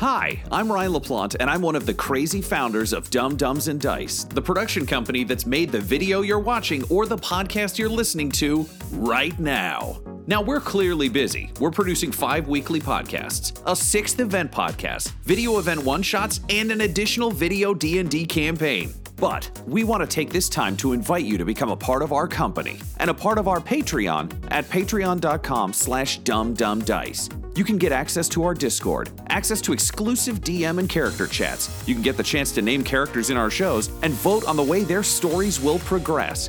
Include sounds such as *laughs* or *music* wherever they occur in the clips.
Hi, I'm Ryan LaPlante, and I'm one of the crazy founders of Dumb Dumbs and Dice, the production company that's made the video you're watching or the podcast you're listening to right now. Now, we're clearly busy. We're producing five weekly podcasts, a sixth event podcast, video event one-shots, and an additional video D&D campaign. But we want to take this time to invite you to become a part of our company and a part of our Patreon at patreon.com slash dumbdumbdice. You can get access to our Discord, access to exclusive DM and character chats. You can get the chance to name characters in our shows and vote on the way their stories will progress.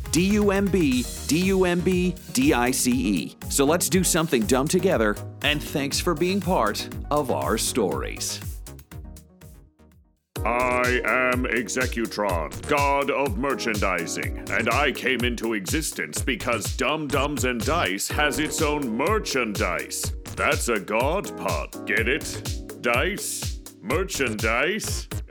D U M B D U M B D I C E. So let's do something dumb together, and thanks for being part of our stories. I am Executron, god of merchandising, and I came into existence because Dumb Dumbs and Dice has its own merchandise. That's a god pod, get it? Dice? Merchandise?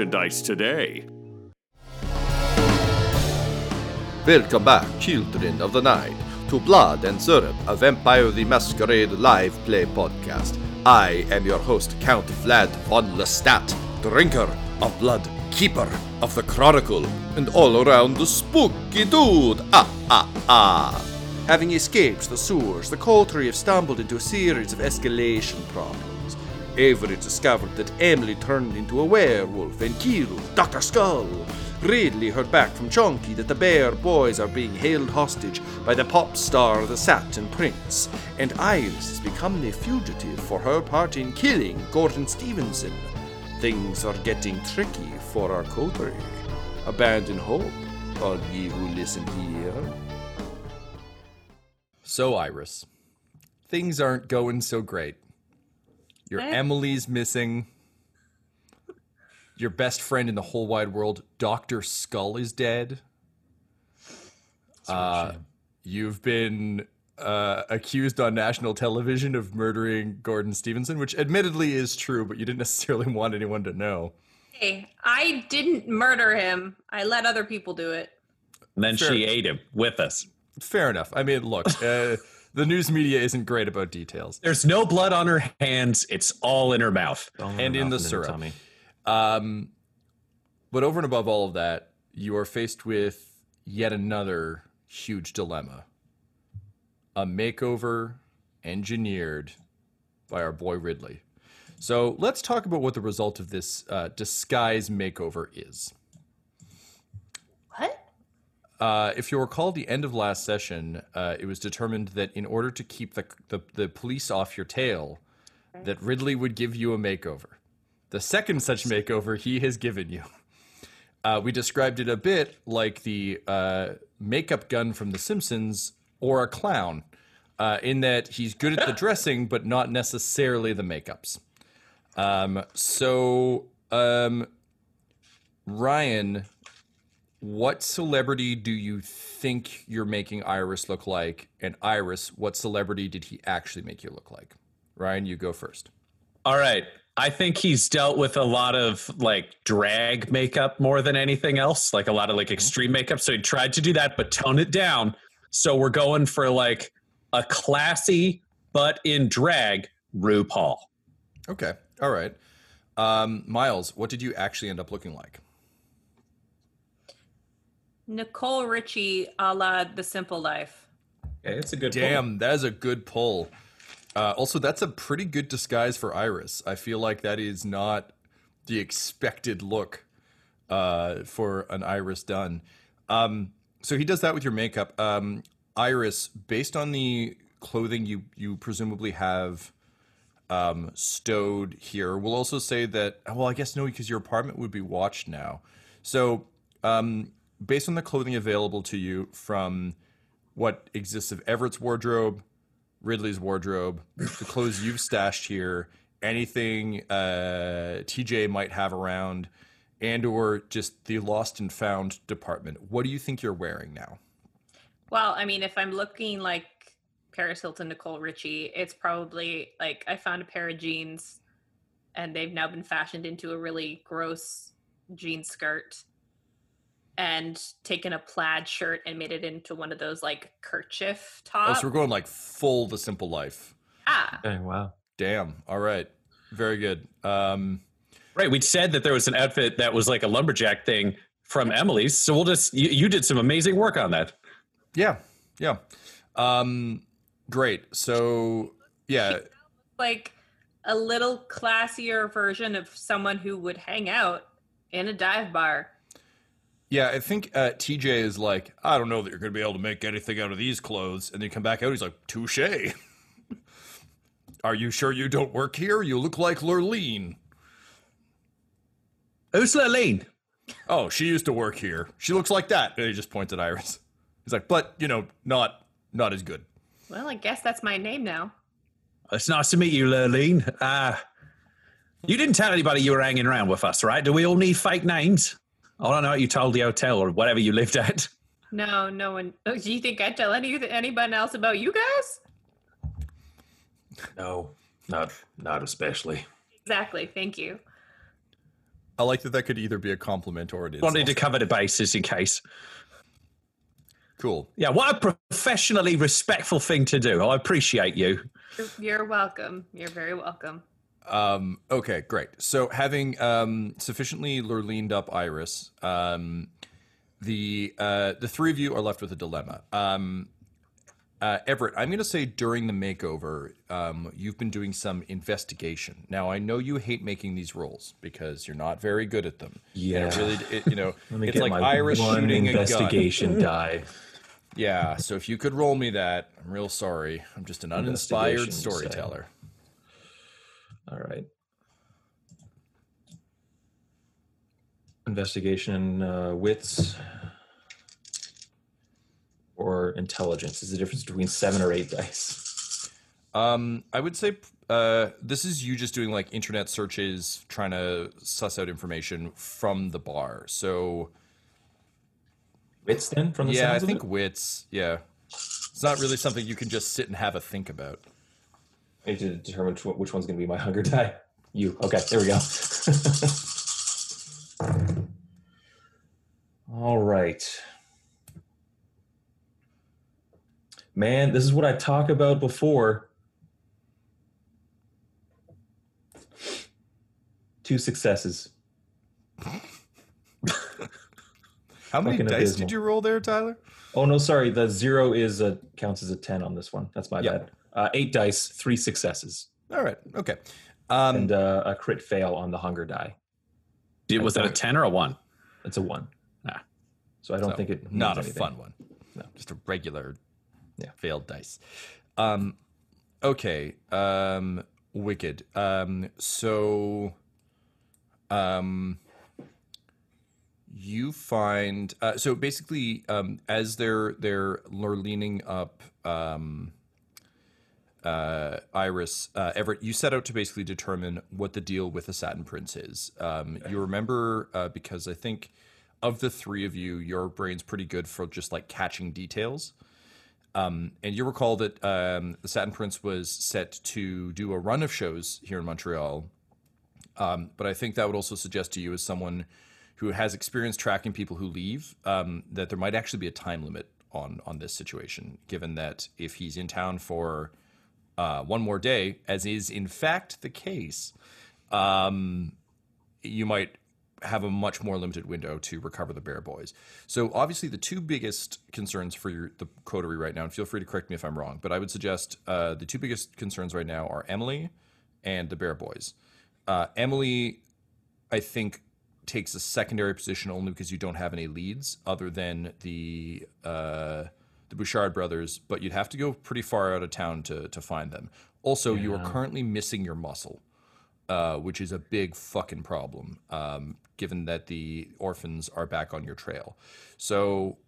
merchandise today. Welcome back, children of the night, to Blood and Syrup, a Vampire the Masquerade live play podcast. I am your host, Count Vlad von Lestat, drinker of blood, keeper of the chronicle, and all around the spooky dude. Ah, ah, ah. Having escaped the sewers, the coterie have stumbled into a series of escalation problems. Avery discovered that Emily turned into a werewolf and killed Dr. Skull. Ridley heard back from Chunky that the Bear Boys are being held hostage by the pop star the Satin Prince, and Iris has become a fugitive for her part in killing Gordon Stevenson. Things are getting tricky for our coterie. Abandon hope, all ye who listen here. So, Iris, things aren't going so great. Your Emily's missing. Your best friend in the whole wide world, Dr. Skull, is dead. Uh, you've been uh, accused on national television of murdering Gordon Stevenson, which admittedly is true, but you didn't *laughs* necessarily want anyone to know. Hey, I didn't murder him. I let other people do it. And then Fair. she ate him with us. Fair enough. I mean, look, *laughs* uh, the news media isn't great about details. There's no blood on her hands. It's all in her mouth. and in the syrup. Um, but over and above all of that, you are faced with yet another huge dilemma a makeover engineered by our boy Ridley. So let's talk about what the result of this uh, disguise makeover is. Uh, if you recall, the end of last session, uh, it was determined that in order to keep the, the the police off your tail, that Ridley would give you a makeover. The second such makeover he has given you. Uh, we described it a bit like the uh, makeup gun from The Simpsons or a clown, uh, in that he's good at the *laughs* dressing, but not necessarily the makeups. Um, so, um, Ryan, what celebrity do you think you're making Iris look like? And Iris, what celebrity did he actually make you look like? Ryan, you go first. All right. I think he's dealt with a lot of like drag makeup more than anything else, like a lot of like extreme makeup. So he tried to do that, but tone it down. So we're going for like a classy, but in drag, RuPaul. Okay. All right. Um, Miles, what did you actually end up looking like? Nicole Richie a la The Simple Life. Okay, it's a good Damn, that is a good pull. Uh, also, that's a pretty good disguise for Iris. I feel like that is not the expected look uh, for an Iris done. Um, so he does that with your makeup. Um, Iris, based on the clothing you you presumably have um, stowed here, we'll also say that. Well, I guess no, because your apartment would be watched now. So, um, based on the clothing available to you from what exists of Everett's wardrobe, Ridley's wardrobe, the clothes *laughs* you've stashed here, anything uh, TJ might have around, and or just the lost and found department. What do you think you're wearing now? Well, I mean, if I'm looking like Paris Hilton, Nicole Richie, it's probably like I found a pair of jeans and they've now been fashioned into a really gross jean skirt and taken a plaid shirt and made it into one of those like kerchief Oh, tops. so we're going like full the simple life. ah, Okay, wow. Damn. All right. Very good. Um, Right. We said that there was an outfit that was like a lumberjack thing from Emily's. So we'll just, you, you did some amazing work on that. yeah. Yeah. Um, great. So yeah. like a little classier version of someone who would hang out in a dive bar. Yeah, I think uh, TJ is like, I don't know that you're going to be able to make anything out of these clothes. And then you come back out, he's like, touche. *laughs* Are you sure you don't work here? You look like Lurleen. Who's Lurleen? Oh, she used to work here. She looks like that. And he just points at Iris. He's like, but, you know, not not as good. Well, I guess that's my name now. It's nice to meet you, Lurleen. Uh, you didn't tell anybody you were hanging around with us, right? Do we all need fake names? I don't know what you told the hotel or whatever you lived at. *laughs* No, no one. Oh, do you think I'd tell any anyone else about you guys? No, not not especially. Exactly. Thank you. I like that that could either be a compliment or it is. Wanted to cover the bases in case. Cool. Yeah, what a professionally respectful thing to do. I appreciate you. You're, you're welcome. You're very welcome. Um, okay, great. So having um, sufficiently lurleened up Iris, um, the uh, the three of you are left with a dilemma. Um, uh, Everett, I'm going to say during the makeover, um, you've been doing some investigation. Now I know you hate making these rolls because you're not very good at them. And Yeah. it really, it, you know, *laughs* Let me it's get like my Iris one shooting a gun. investigation *laughs* die. Yeah. So if you could roll me that, I'm real sorry. I'm just an uninspired Investigation, storyteller. All right. Investigation uh, wits or intelligence is the difference between seven or eight dice. Um, I would say uh, this is you just doing like internet searches, trying to suss out information from the bar. So Wits then from the yeah, I think it? wits. Yeah, it's not really something you can just sit and have a think about. I need to determine which, one's going to be my *laughs* hunger die. You. Okay, there we go. *laughs* All right. Man, this is what I talked about before. Two successes. How many dice abysmal. did you roll there, Tyler? Oh no, sorry. The zero is a counts as a ten on this one. That's my Yeah. bad. Uh, eight dice, three successes, All right, okay. Um, and uh, a crit fail on the hunger die. Did, was that a 10 or a 1? It's a one. Ah. So I don't so think it. not a anything. fun one. No. just a regular, Yeah. failed dice. Um, okay. Um, wicked. Um, so, um, you find uh, so basically um, as they're they're leaning up um, uh, Iris uh, Everett, you set out to basically determine what the deal with the Satin Prince is. Um, you remember uh, because I think of the three of you, your brain's pretty good for just like catching details. Um, and you recall that um, the Satin Prince was set to do a run of shows here in Montreal. Um, but I think that would also suggest to you, as someone who has experience tracking people who leave, um, that there might actually be a time limit on on this situation. Given that if he's in town for uh, one more day, as is in fact the case, um, you might have a much more limited window to recover the bear boys. So obviously, the two biggest concerns for your, the coterie right now, and feel free to correct me if I'm wrong, but I would suggest uh, the two biggest concerns right now are Emily and the bear boys. Uh, Emily, I think, takes a secondary position only because you don't have any leads other than the uh, the Bouchard brothers, but you'd have to go pretty far out of town to to find them. Also, you are currently missing your muscle, uh, which is a big fucking problem, um, given that the orphans are back on your trail. So,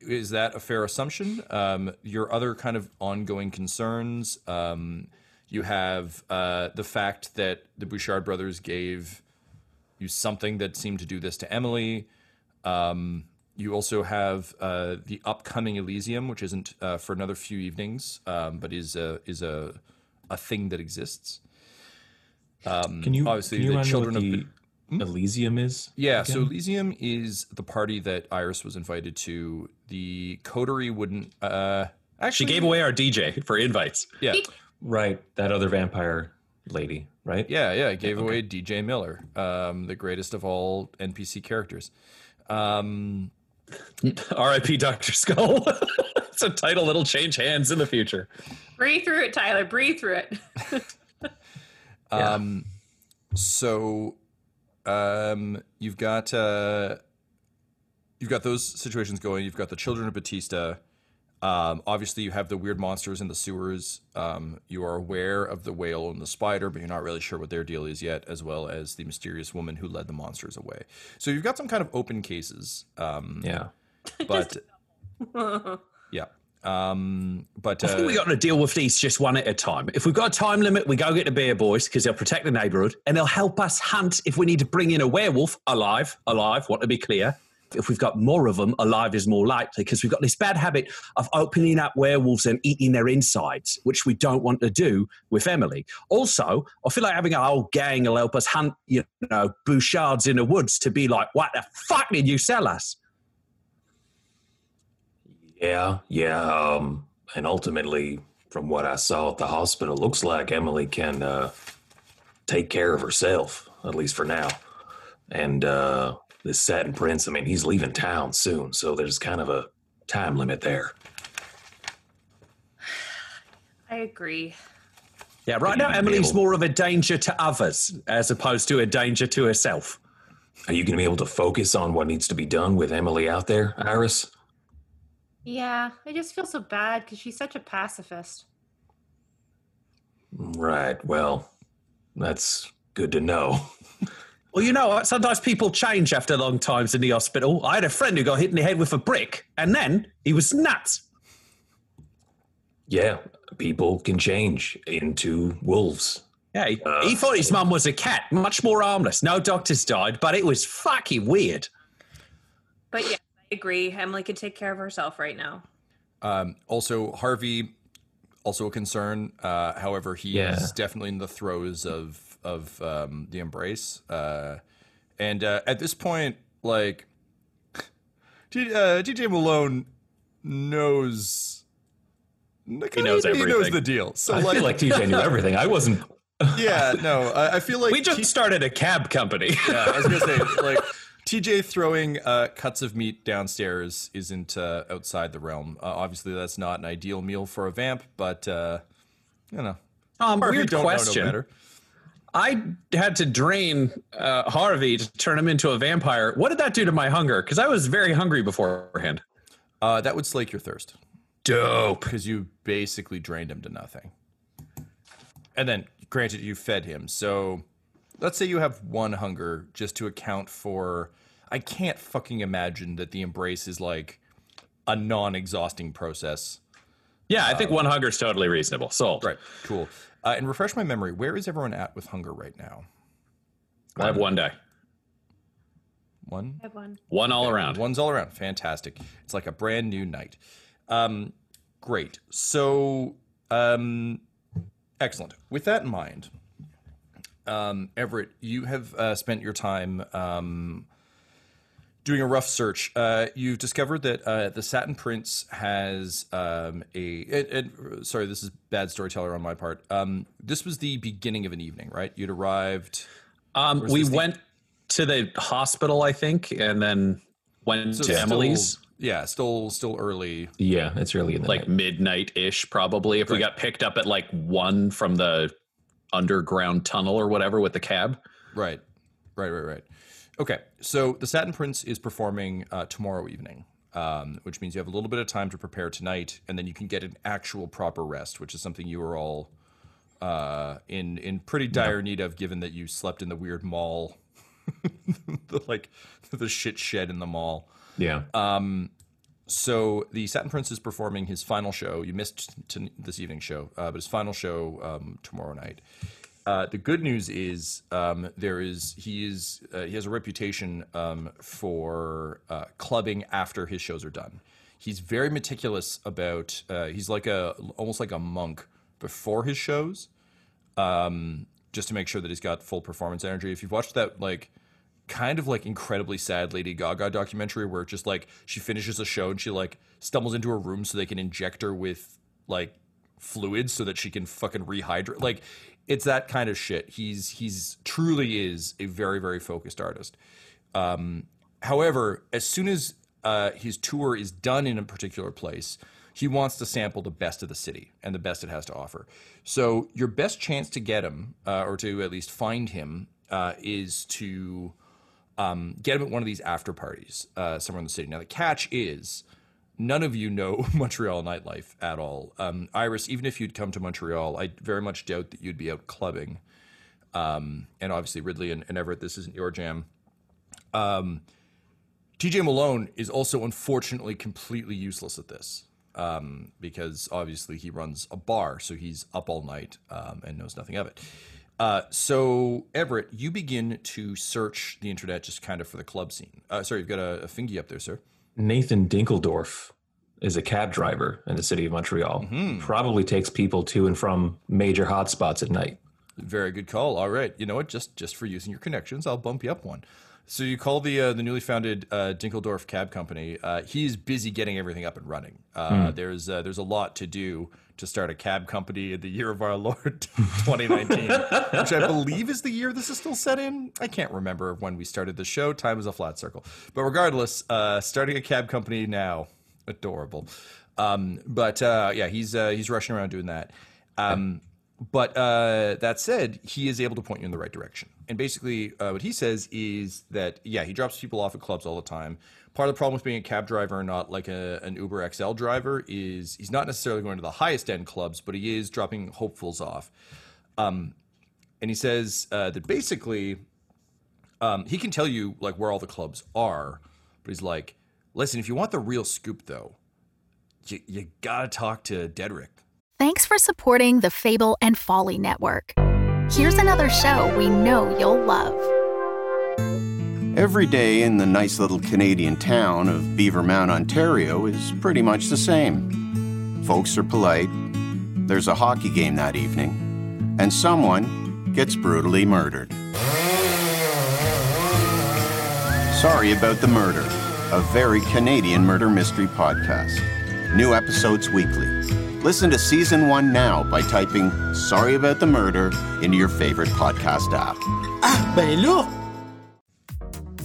is that a fair assumption? Um, your other kind of ongoing concerns. Um, you have uh, the fact that the Bouchard brothers gave you something that seemed to do this to Emily. Um, you also have uh, the upcoming Elysium, which isn't uh, for another few evenings, um, but is a is a a thing that exists. Um, Can you obviously can you the children of the the, Elysium is? yeah, so? Elysium is the party that Iris was invited to. The coterie wouldn't. Uh, She actually, gave away our DJ for invites. Yeah, right. That other vampire lady, right? yeah, yeah. Gave away DJ Miller, um, the greatest of all NPC characters. Um, R.I.P. Doctor Skull. *laughs* it's a title that'll change hands in the future. Breathe through it, Tyler. Breathe through it. *laughs* Um, so, um, you've got uh, you've got those situations going. You've got the children of Batista. Um, obviously, you have the weird monsters in the sewers. Um, you are aware of the whale and the spider, but you're not really sure what their deal is yet, as well as the mysterious woman who led the monsters away. So you've got some kind of open cases. Um, Yeah. *laughs* but *laughs* yeah. Um, but I think we uh, got to deal with these just one at a time. If we've got a time limit, we go get the bear boys because they'll protect the neighborhood and they'll help us hunt if we need to bring in a werewolf alive. Alive, want to be clear. If we've got more of them, alive is more likely because we've got this bad habit of opening up werewolves and eating their insides, which we don't want to do with Emily. Also, I feel like having a whole gang will help us hunt, you know, Bouchards in the woods to be like, what the fuck did you sell us? Yeah, yeah. Um, and ultimately, from what I saw at the hospital, looks like Emily can uh, take care of herself, at least for now. And uh, this Satin Prince, I mean, he's leaving town soon, so there's kind of a time limit there. I agree. Yeah, right now Emily's able- more of a danger to others as opposed to a danger to herself. Are you going to be able to focus on what needs to be done with Emily out there, Iris? Yeah, I just feel so bad because she's such a pacifist. Right. Well, that's good to know. *laughs* Well, you know what? Sometimes people change after long times in the hospital. I had a friend who got hit in the head with a brick, and then he was nuts. Yeah, people can change into wolves. Yeah, he, Uh, he thought his mum was a cat, much more harmless. No doctors died, but it was fucking weird. But yeah, I agree. Emily could take care of herself right now. Um, also, Harvey, also a concern. Uh, however, he Yeah. is definitely in the throes of of um, the embrace. Uh, and uh, at this point, like T- uh, TJ Malone knows. He knows He knows the deal. So I like, feel like TJ knew everything. I wasn't. *laughs* *laughs* yeah, no, I, I feel like we just T- started a cab company. *laughs* yeah, I was gonna say like TJ throwing uh, cuts of meat downstairs isn't uh, outside the realm. Uh, obviously, that's not an ideal meal for a vamp, but uh, you know, um, weird don't know no question. I had to drain uh, Harvey to turn him into a vampire. What did that do to my hunger? Because I was very hungry beforehand. Uh, that would slake your thirst Dope. because you basically drained him to nothing. And then, granted, you fed him. So let's say you have one hunger just to account for. I can't fucking imagine that the embrace is like a non-exhausting process. Yeah, I think one hunger is totally reasonable. Sold. Right. Cool. Uh, and refresh my memory. Where is everyone at with hunger right now? I have one day. One. I have one. One all around. One's all around. Fantastic. It's like a brand new night. Um, great. So, um, excellent. With that in mind, um, Everett, you have uh, spent your time um, doing a rough search. Uh, you've discovered that uh, the Satin Prince has um, a. It, it, sorry, this is bad storyteller on my part. Um, this was the beginning of an evening, right? You'd arrived. Um, we this the- went to the hospital, I think, and then went so to it's Emily's Still, yeah, still still early. Yeah, it's early in the like midnight ish, probably. If we got picked up at like one from the underground tunnel or whatever with the cab. Right, right, right, right. Okay, so the Satin Prince is performing uh, tomorrow evening, um, which means you have a little bit of time to prepare tonight, and then you can get an actual proper rest, which is something you are all uh, in in pretty dire need of, given that you slept in the weird mall, *laughs* the like the shit shed in the mall. yeah. So the Satin Prince is performing his final show. You missed to this evening's show, uh, but his final show um, tomorrow night. Uh, the good news is um, there is he is uh, he has a reputation um, for uh, clubbing after his shows are done. He's very meticulous about. Uh, he's like a almost like a monk before his shows, um, just to make sure that he's got full performance energy. If you've watched that like kind of like incredibly sad Lady Gaga documentary where just like she finishes a show and she like stumbles into a room so they can inject her with like fluids so that she can fucking rehydrate. Like it's that kind of shit. He's he's truly is a very very focused artist. Um, however, as soon as uh, his tour is done in a particular place, he wants to sample the best of the city and the best it has to offer. So your best chance to get him, uh, or to at least find him, uh, is to um, get him at one of these after parties uh, somewhere in the city. Now the catch is. None of you know *laughs* Montreal nightlife at all. Um, Iris, even if you'd come to Montreal, I very much doubt that you'd be out clubbing. Um, and obviously, Ridley and, and Everett, this isn't your jam. Um, TJ Malone is also unfortunately completely useless at this um, because obviously he runs a bar, so he's up all night um, and knows nothing of it. Uh, so Everett, you begin to search the internet just kind of for the club scene. Uh, sorry, you've got a, a fingy up there, sir. Nathan Dinkeldorf is a cab driver in the city of Montreal. Mm-hmm. Probably takes people to and from major hotspots at night. Very good call. All right, you know what? Just just for using your connections, I'll bump you up one. So you call the uh, the newly founded uh, Dinkeldorf Cab Company. Uh, he's busy getting everything up and running. Uh, There's uh, there's a lot to do to start a cab company in the year of our Lord *laughs* 2019, which I *laughs* believe is the year this is still set in. I can't remember when we started the show. Time is a flat circle. But regardless, uh, starting a cab company now, adorable. Um, but uh, yeah, he's uh, he's rushing around doing that. Um, but uh, that said, he is able to point you in the right direction. And basically, uh, what he says is that yeah, he drops people off at clubs all the time. Part of the problem with being a cab driver and not like a, an Uber XL driver is he's not necessarily going to the highest end clubs, but he is dropping hopefuls off. Um, and he says uh, that basically um, he can tell you like where all the clubs are, but he's like, listen, if you want the real scoop though, you, you gotta talk to Dedrick. Thanks for supporting the Fable and Folly Network. Here's another show we know you'll love. Every day in the nice little Canadian town of Beavermount, Ontario is pretty much the same. Folks are polite, there's a hockey game that evening, and someone gets brutally murdered. Sorry about the murder, a very Canadian murder mystery podcast. New episodes weekly. Listen to season one now by typing Sorry About the Murder into your favorite podcast app. Ah,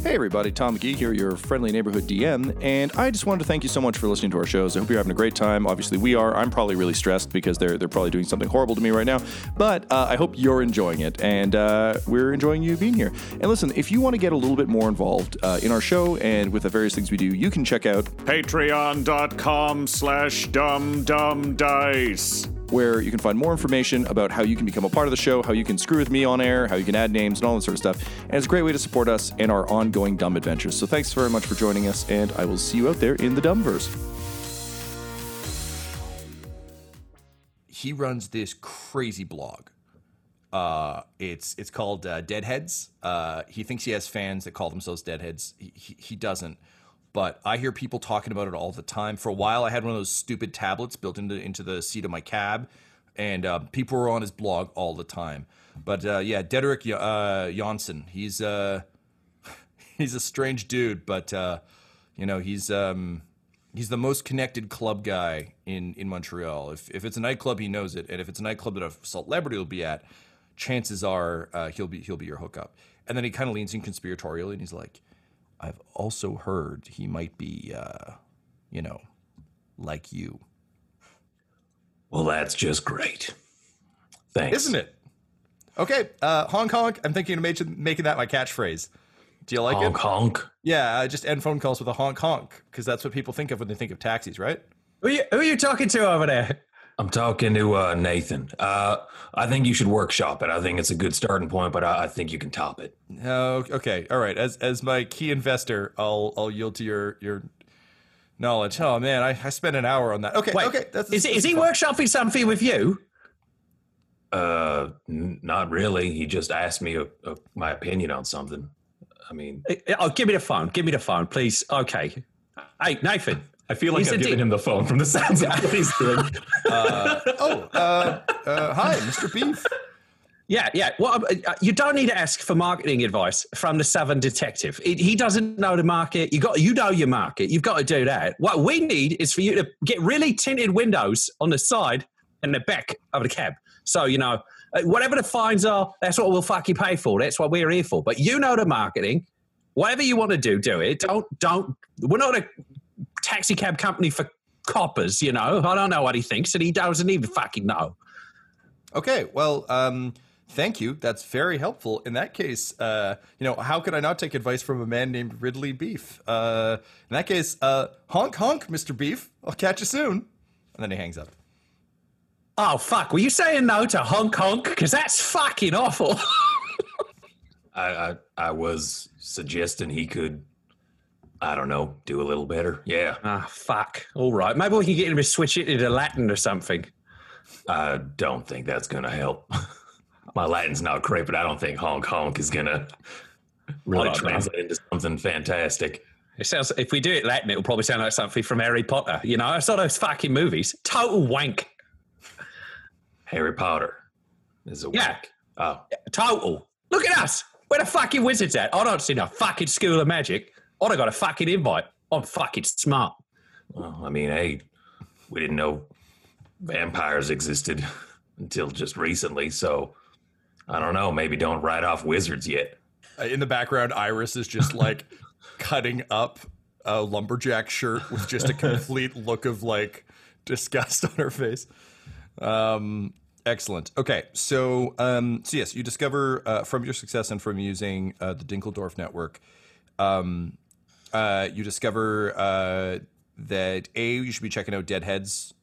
Hey everybody, Tom McGee here, your friendly neighborhood DM, and I just wanted to thank you so much for listening to our shows. I hope you're having a great time. Obviously, we are. I'm probably really stressed because they're they're probably doing something horrible to me right now, but uh, I hope you're enjoying it, and uh, we're enjoying you being here. And listen, if you want to get a little bit more involved uh, in our show and with the various things we do, you can check out Patreon.com slash dumb dumb dice. Where you can find more information about how you can become a part of the show, how you can screw with me on air, how you can add names, and all that sort of stuff. And it's a great way to support us and our ongoing dumb adventures. So thanks very much for joining us, and I will see you out there in the Dumbverse. he runs this crazy blog. Uh, it's it's called uh, Deadheads. Uh, he thinks he has fans that call themselves Deadheads. He, he, he doesn't, but I hear people talking about it all the time. For a while, I had one of those stupid tablets built into into the seat of my cab, and uh, people were on his blog all the time. But uh, yeah, Dedrick uh, Janssen, he's uh, *laughs* he's a strange dude, but uh, you know he's um, he's the most connected club guy in in Montreal. If if it's a nightclub, he knows it, and if it's a nightclub that a celebrity will be at, chances are uh, he'll be he'll be your hookup. And then he kind of leans in conspiratorially, and he's like, "I've also heard he might be, uh, you know, like you." Well, that's just great. Thanks. Isn't it? Okay, uh, honk honk. I'm thinking of making, making that my catchphrase. Do you like honk, it? Honk. honk. Yeah, uh, just end phone calls with a honk honk because that's what people think of when they think of taxis, right? Who are you, who are you talking to over there? I'm talking to uh, Nathan. Uh, I think you should workshop it. I think it's a good starting point, but I, I think you can top it. Oh, okay, all right. As as my key investor, I'll I'll yield to your your knowledge. Oh man, I, I spent an hour on that. Okay, Wait, okay. That's, is, that's is he fine. workshopping something with you? Uh, n- not really. He just asked me a, a, my opinion on something. I mean, Uh, Oh, give me the phone. Give me the phone, please. Okay. Hey, Nathan. I feel like He's I've given di- him the phone from the sounds of what he's doing. Uh, *laughs* oh, uh, uh, hi, Mr. Beef. Yeah, yeah. Well, uh, you don't need to ask for marketing advice from the Southern Detective. He he doesn't know the market. You got you know your market. You've got to do that. What we need is for you to get really tinted windows on the side and the back of the cab. So you know uh, whatever the fines are, that's what we'll fucking pay for. That's what we're here for. But you know the marketing. Whatever you want to do, do it. Don't don't. We're not a taxi cab company for coppers. You know. I don't know what he thinks, and he doesn't even fucking know. Okay, well, um, thank you. That's very helpful. In that case, uh, you know, how could I not take advice from a man named Ridley Beef? Uh, in that case, uh, honk honk, Mr. Beef. I'll catch you soon. And then he hangs up. Oh fuck! Were you saying no to honk honk? Because that's fucking awful. *laughs* I, I I was suggesting he could, I don't know, do a little better. Yeah, Ah fuck! All right, maybe we can get him to switch it into Latin or something. I don't think that's gonna help. *laughs* My Latin's not great, but I don't think honk honk is gonna *laughs* really Hold on, man. translate into something fantastic. It sounds if we do it Latin, it'll probably sound like something from Harry Potter. You know, I saw those fucking movies. Total wank. Harry Potter is a Yeah. whack. Oh, Total. Look at us. Where the fucking wizards at? I don't see no fucking school of magic. I got a fucking invite. I'm fucking smart. well, I mean, hey, we didn't know vampires existed *laughs* until just recently, so I don't know. Maybe don't write off wizards yet. Uh, in the background, Iris is just like *laughs* cutting up a lumberjack shirt with just a *laughs* complete look of like disgust on her face. Um, excellent. Okay, so um, so yes, you discover uh, from your success and from using uh, the Dinkeldorf network, um, uh, you discover uh, that a you should be checking out Deadheads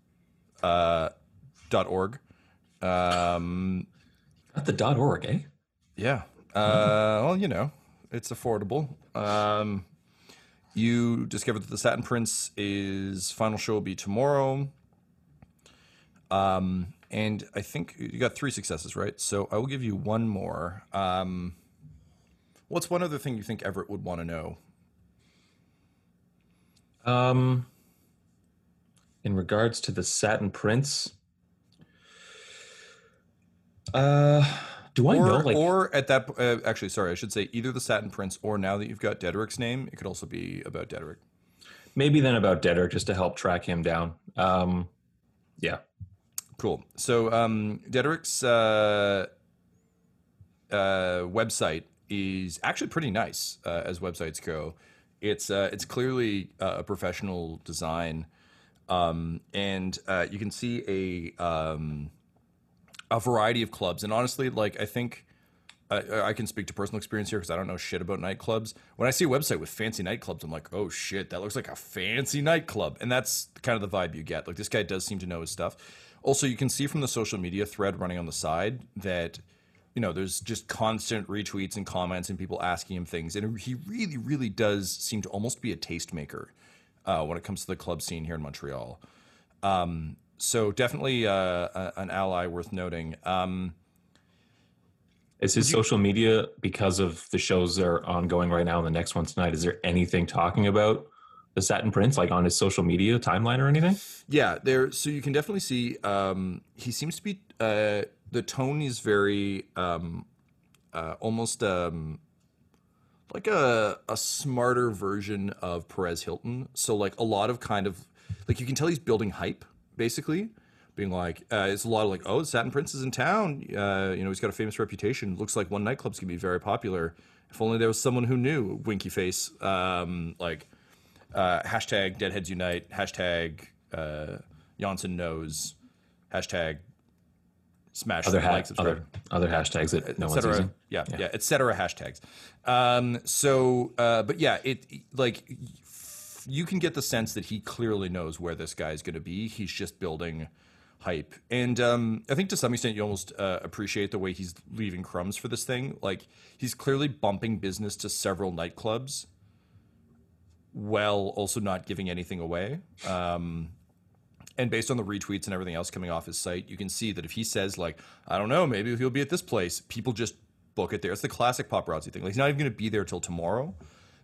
uh, dot org. Um, Not the dot org, eh? yeah. Uh, well, you know, it's affordable. Um, you discover that the Satin Prince is final show will be tomorrow. Um, and I think you got three successes, right? So I will give you one more. Um, what's one other thing you think Everett would want to know? Um, in regards to the Satin Prince, uh, do I or, know like or at that, uh, actually, sorry, I should say either the Satin Prince or now that you've got Dedrick's name, it could also be about Dedrick. maybe then about Dedrick just to help track him down? Um, yeah, Cool. So um, Dedrick's uh, uh, website is actually pretty nice uh, as websites go. It's uh, it's clearly uh, a professional design, um, and uh, you can see a um, a variety of clubs. And honestly, like I think uh, I can speak to personal experience here because I don't know shit about nightclubs. When I see a website with fancy nightclubs, I'm like, oh shit, that looks like a fancy nightclub, and that's kind of the vibe you get. Like this guy does seem to know his stuff. Also, you can see from the social media thread running on the side that you know there's just constant retweets and comments and people asking him things, and he really, really does seem to almost be a tastemaker uh, when it comes to the club scene here in Montreal. Um, so definitely uh, a- an ally worth noting. Um, Is his social media because of the shows that are ongoing right now and the next one tonight? Is there anything talking about the Satin Prince, like on his social media timeline or anything? Yeah, there. So you can definitely see um, he seems to be. Uh, the tone is very um, uh, almost um, like a a smarter version of Perez Hilton. So like a lot of kind of like you can tell he's building hype basically. Being like, uh, it's a lot of like, oh, Satin Prince is in town. Uh, you know, he's got a famous reputation. Looks like one nightclub's gonna be very popular. If only there was someone who knew. Winky face. Um, like, uh, hashtag Deadheads Unite, hashtag uh, Janssen knows, hashtag smash Other, ha- like, subscribe, other, other hashtags that no et one's using. Yeah, yeah, et cetera hashtags. Um, so, uh, but yeah, it like you can get the sense that he clearly knows where this guy is going to be. He's just building hype, and um, I think to some extent you almost uh, appreciate the way he's leaving crumbs for this thing. Like he's clearly bumping business to several nightclubs, while also not giving anything away. Um, and based on the retweets and everything else coming off his site, you can see that if he says like, I don't know, maybe he'll be at this place, people just book it there. It's the classic paparazzi thing. Like he's not even going to be there till tomorrow,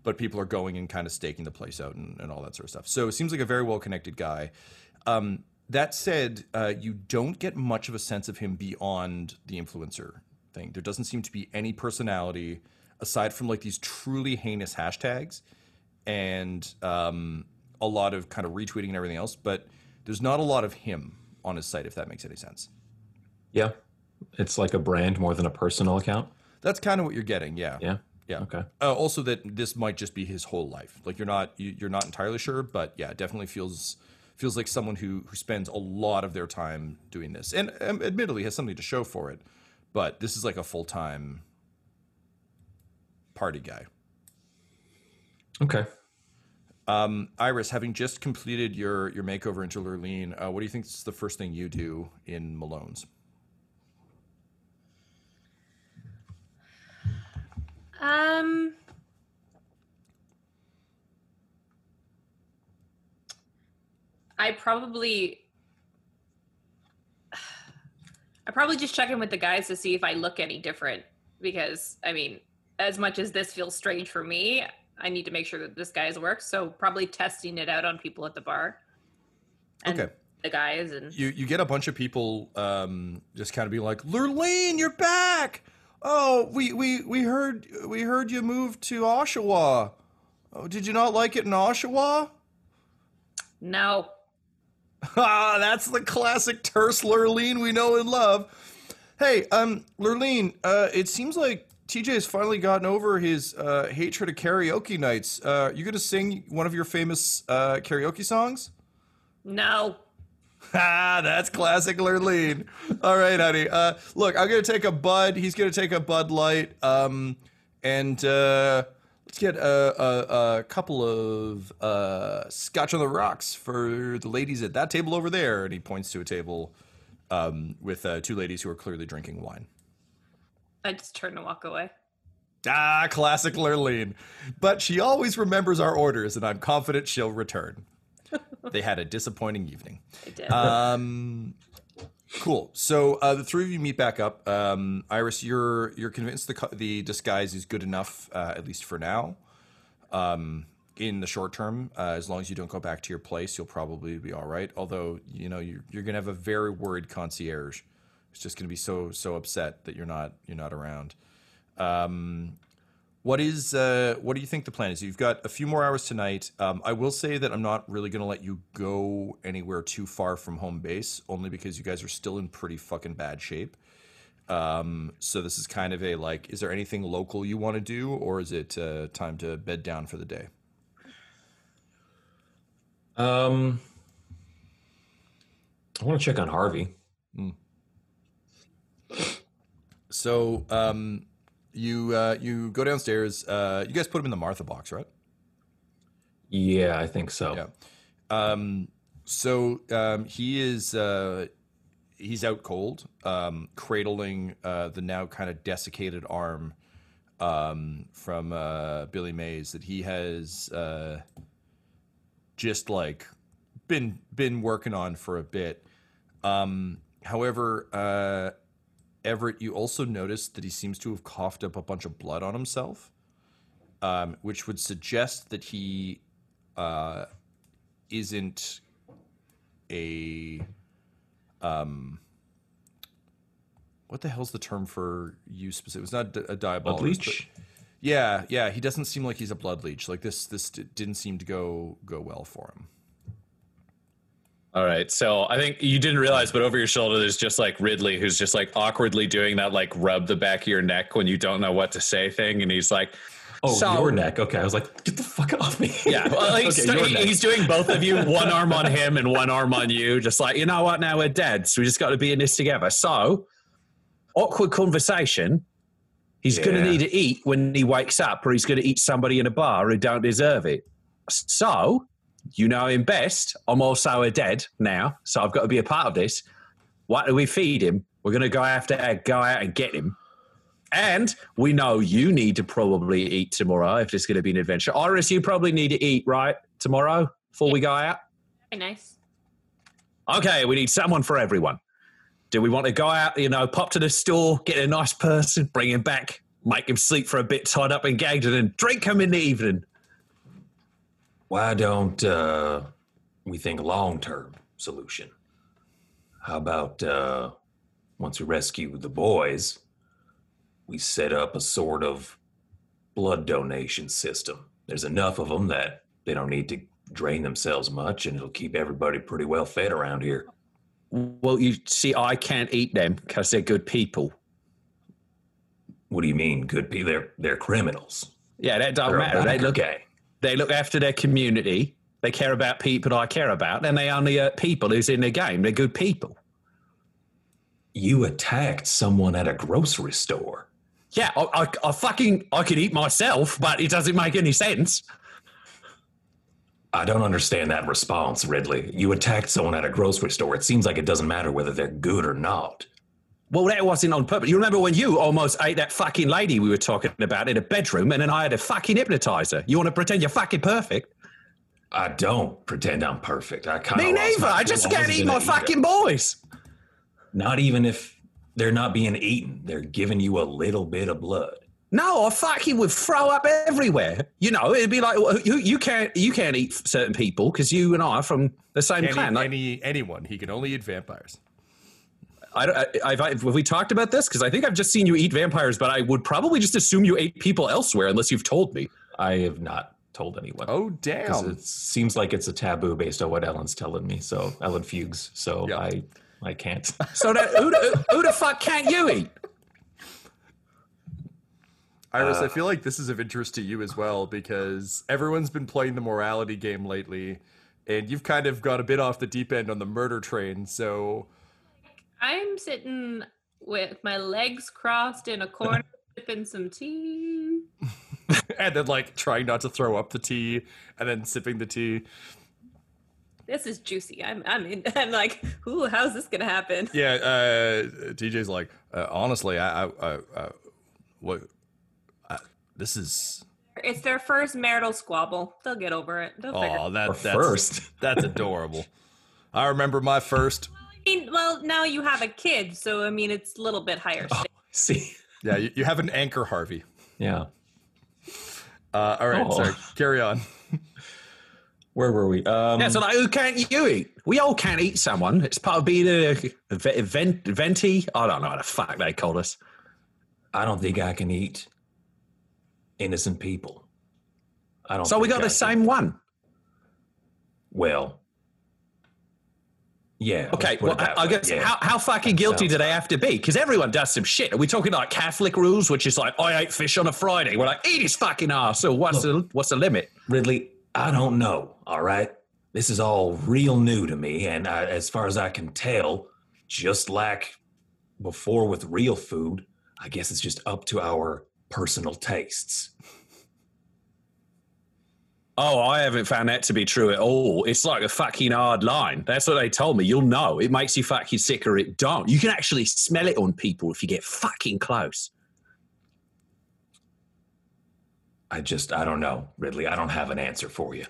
but people are going and kind of staking the place out and, and all that sort of stuff. So it seems like a very well connected guy. Um, that said, uh, you don't get much of a sense of him beyond the influencer thing. There doesn't seem to be any personality aside from like these truly heinous hashtags and um, a lot of kind of retweeting and everything else. But there's not a lot of him on his site, if that makes any sense. Yeah. It's like a brand more than a personal account. That's kind of what you're getting. Yeah. Yeah. Yeah. Okay. Uh, also, that this might just be his whole life. Like you're not you, you're not entirely sure, but yeah, it definitely feels feels like someone who who spends a lot of their time doing this, and um, admittedly has something to show for it. But this is like a full time party guy. Okay. Um, Iris, having just completed your your makeover into Lurleen, uh, what do you think is the first thing you do in Malone's? Um. I probably. *sighs* I probably just check in with the guys to see if I look any different because I mean, as much as this feels strange for me, I need to make sure that this guy's works. So probably testing it out on people at the bar. And Okay. The guys and you you get a bunch of people um, just kind of being like, Lurleen, you're back. Oh, we, we we heard we heard you moved to Oshawa. Oh, did you not like it in Oshawa? no. *laughs* Ah, that's the classic terse Lurleen we know and love. Hey, um, Lurleen, uh, it seems like TJ has finally gotten over his uh, hatred of karaoke nights. Uh, you gonna sing one of your famous uh, karaoke songs? No. Ah, that's classic Lurleen. All right, honey. Uh, look, I'm gonna take a Bud. He's gonna take a Bud Light. Um, and uh, let's get a, a, a couple of uh, Scotch on the rocks for the ladies at that table over there. And he points to a table um, with uh, two ladies who are clearly drinking wine. I just turn and walk away. Ah, classic Lurleen. But she always remembers our orders, and I'm confident she'll return. *laughs* they had a disappointing evening. I did. Um, cool. So uh, the three of you meet back up. Um, Iris, you're you're convinced the the disguise is good enough, uh, at least for now. Um, in the short term, uh, as long as you don't go back to your place, you'll probably be all right. Although you know you're, you're going to have a very worried concierge. It's just going to be so so upset that you're not you're not around. Um, what is uh, what do you think the plan is? You've got a few more hours tonight. Um, I will say that I'm not really going to let you go anywhere too far from home base, only because you guys are still in pretty fucking bad shape. Um, so this is kind of a like, is there anything local you want to do, or is it uh, time to bed down for the day? Um, I want to check on Harvey. So um, you uh, you go downstairs. Uh, you guys put him in the Martha box, right? Yeah, I think so. Yeah. Um, so um, he is uh, he's out cold, um, cradling uh, the now kind of desiccated arm um, from uh, Billy Mays that he has uh, just like been been working on for a bit. Um, however, uh, Everett, you also noticed that he seems to have coughed up a bunch of blood on himself, um, which would suggest that he uh, isn't a um. What the hell's the term for you specific? It's not a diabolist. Blood leech? Yeah, yeah. He doesn't seem like he's a blood leech. Like this, this d- didn't seem to go go well for him. All right. So I think you didn't realize, but over your shoulder, there's just like Ridley, who's just like awkwardly doing that, like rub the back of your neck when you don't know what to say thing. And he's like, Oh, So- your neck. Okay, I was like, get the fuck off me. Yeah, well, *laughs* he's, Okay, he- he's doing both of you, one arm on him and one arm on you, just like, you know what, now we're dead, so we just got to be in this together. So, awkward conversation. He's going to need to eat when he wakes up, or he's going to eat somebody in a bar who don't deserve it. So, you know him best. I'm also a dead now, so I've got to be a part of this. What do we feed him? We're going to go after, go out and get him. And we know you need to probably eat tomorrow if there's going to be an adventure. Iris, you probably need to eat, right? Tomorrow before we go out? Very nice. Okay, we need someone for everyone. Do we want to go out, you know, pop to the store, get a nice person, bring him back, make him sleep for a bit, tied up and gagged, and then drink him in the evening? Why don't uh, we think long term solution? How about uh, once we rescue the boys, we set up a sort of blood donation system? There's enough of them that they don't need to drain themselves much, and it'll keep everybody pretty well fed around here. Well, you see, I can't eat them because they're good people. What do you mean, good people? They're they're criminals. Yeah, that don't They're matter. They look gang. They look after their community. They care about people I care about, and they only hurt uh, people who's in the game. They're good people. You attacked someone at a grocery store. Yeah, I, I, I fucking I could eat myself, but it doesn't make any sense. I don't understand that response, Ridley. You attacked someone at a grocery store. It seems like it doesn't matter whether they're good or not. Well, that wasn't on purpose. You remember when you almost ate that fucking lady we were talking about in a bedroom, and then I had a fucking hypnotizer? You want to pretend you're fucking perfect? I don't pretend I'm perfect. I kind of Me neither. I just can't eat my fucking boys. Not even if they're not being eaten. They're giving you a little bit of blood. No, I fucking would throw up everywhere. You know, it'd be like you, you can't you can't eat certain people because you and I are from the same Any, clan. Like, any anyone, he can only eat vampires. I, I, I've, I've, have we talked about this? Because I think I've just seen you eat vampires, but I would probably just assume you ate people elsewhere unless you've told me. I have not told anyone. Oh damn! it seems like it's a taboo based on what Ellen's telling me. So Ellen Fugues. So Yeah. I I can't. So that, who, the- who the fuck can't you eat? Iris, Uh, I feel like this is of interest to you as well because everyone's been playing the morality game lately, and you've kind of got a bit off the deep end on the murder train. So, I'm sitting with my legs crossed in a corner, *laughs* sipping some tea. *laughs* and then like trying not to throw up the tea, and then sipping the tea. This is juicy. I'm, I'm, in, *laughs* I'm like, ooh, how's this gonna happen? Yeah, uh, TJ's like, uh, honestly, I, I, I, I what, I, this is. It's their first marital squabble. They'll get over it. They'll. Oh, that Or that's first. That's adorable. I remember my first. I mean, well, now you have a kid, so I mean, it's a little bit higher. Oh. *laughs* See. Yeah, you, you have an anchor, Harvey. Yeah. Uh, all right, Oh. sorry. Carry on. Where were we? Um, Yeah, so like, who can't you eat? We all can't eat someone. It's part of being a, a ve- event, venti. I don't know what the fuck they called us. I don't think I can eat innocent people. I don't. So we got I the can- same one. Well. Yeah. Okay, well, I I guess yeah. how, how fucking guilty do they have to be? Because everyone does some shit. Are we talking like Catholic rules, which is like I ate fish on a Friday? We're like eat his fucking ass. So what's the what's the limit? Ridley, I don't know. All right, this is all real new to me, and I, as far as I can tell, just like before with real food, I guess it's just up to our personal tastes. Oh, I haven't found that to be true at all. It's like a fucking hard line. That's what they told me. You'll know. It makes you fucking sick or it don't. You can actually smell it on people if you get fucking close. I just, I don't know, Ridley. I don't have an answer for you.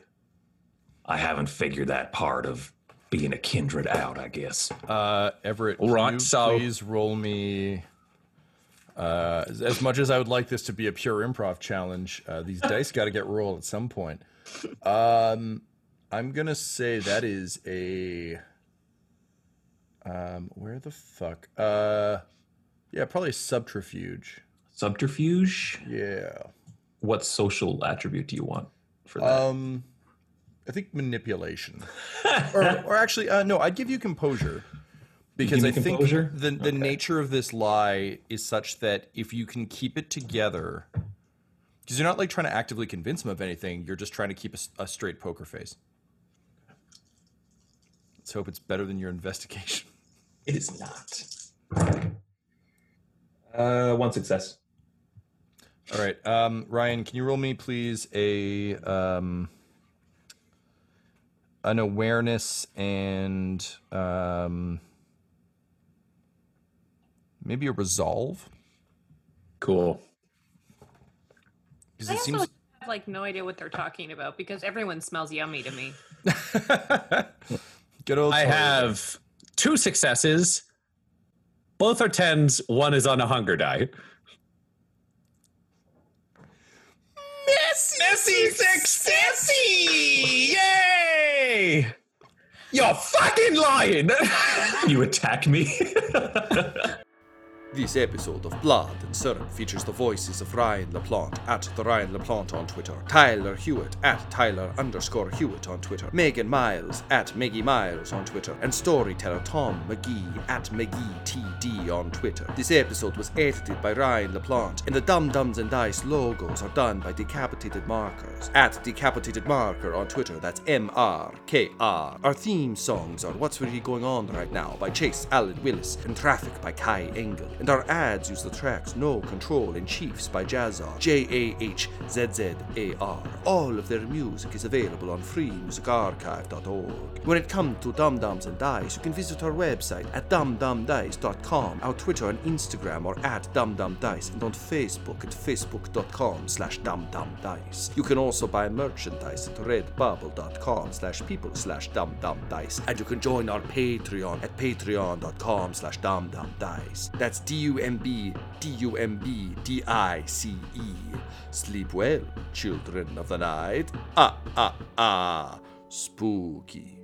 I haven't figured that part of being a kindred out, I guess. Uh, Everett, All can right, you so- please roll me. Uh, as, much as I would like this to be a pure improv challenge, uh, these *laughs* dice got to get rolled at some point. Um, I'm gonna say that is a. Um, where the fuck? Uh, yeah, probably subterfuge. Subterfuge? Yeah. What social attribute do you want for that? Um, I think manipulation, *laughs* or, or actually, uh, no, I'd give you composure because I think composure? the the nature of this lie is such that if you can keep it together, because you're not like trying to actively convince him of anything, you're just trying to keep a straight poker face. Let's hope it's better than your investigation. *laughs* it is not. Uh, one success. All right, um, Ryan, can you roll me please a um, an awareness and um, maybe a resolve? Cool. Because I it also seems have like no idea what they're talking about because everyone smells yummy to me. *laughs* good old. I Tori. have two successes. Both are tens. One is on a hunger die. Messy successy! Yay! You're fucking lying! *laughs* You attack me? *laughs* This episode of Blood and Syrup features the voices of Ryan LaPlante at the Ryan LaPlante on Twitter, Tyler Hewitt at Tyler underscore Hewitt on Twitter, Megan Miles at Maggie Miles on Twitter, and storyteller Tom McGee at McGeeTD on Twitter. This episode was edited by Ryan LaPlante, and the Dumb Dumbs and Dice logos are done by Decapitated Markers at Decapitated Marker on Twitter. That's M R K R. Our theme songs are What's Really Going On Right Now by Chase Allen Willis and Traffic by Kai Engel. And our ads use the tracks No Control and Chiefs by Jahzzar, J A H Z Z A R. All of their music is available on freemusicarchive.org. When it comes to Dumb Dumbs and Dice, you can visit our website at dumbdumbdice.com, our Twitter and Instagram are at dumbdumbdice, and on Facebook at facebook.com slash dumbdumbdice. You can also buy merchandise at redbubble.com slash people slash dumbdumbdice, and you can join our Patreon at patreon.com slash dumbdumbdice. That's D-U-M-B, D-U-M-B, D-I-C-E. Sleep well, children of the night. Ah, ah, ah. Spooky.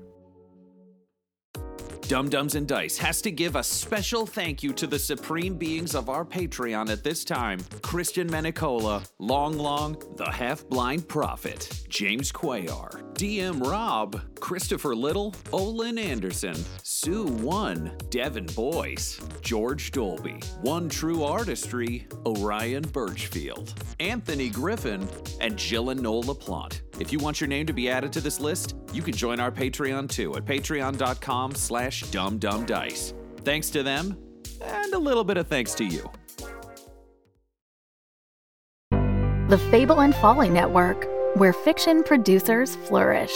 Dumb Dumbs and Dice has to give a special thank you to the supreme beings of our Patreon at this time Christian Menicola, Long Long, the Half Blind Prophet, James Quayar, DM Rob, Christopher Little, Olin Anderson, Sue One, Devin Boyce, George Dolby, One True Artistry, Orion Birchfield, Anthony Griffin, and Jill and Noel LaPlante. If you want your name to be added to this list, you can join our Patreon too at patreon.com slash dumbdumbdice. Thanks to them, and a little bit of thanks to you. The Fable and Folly Network, where fiction producers flourish.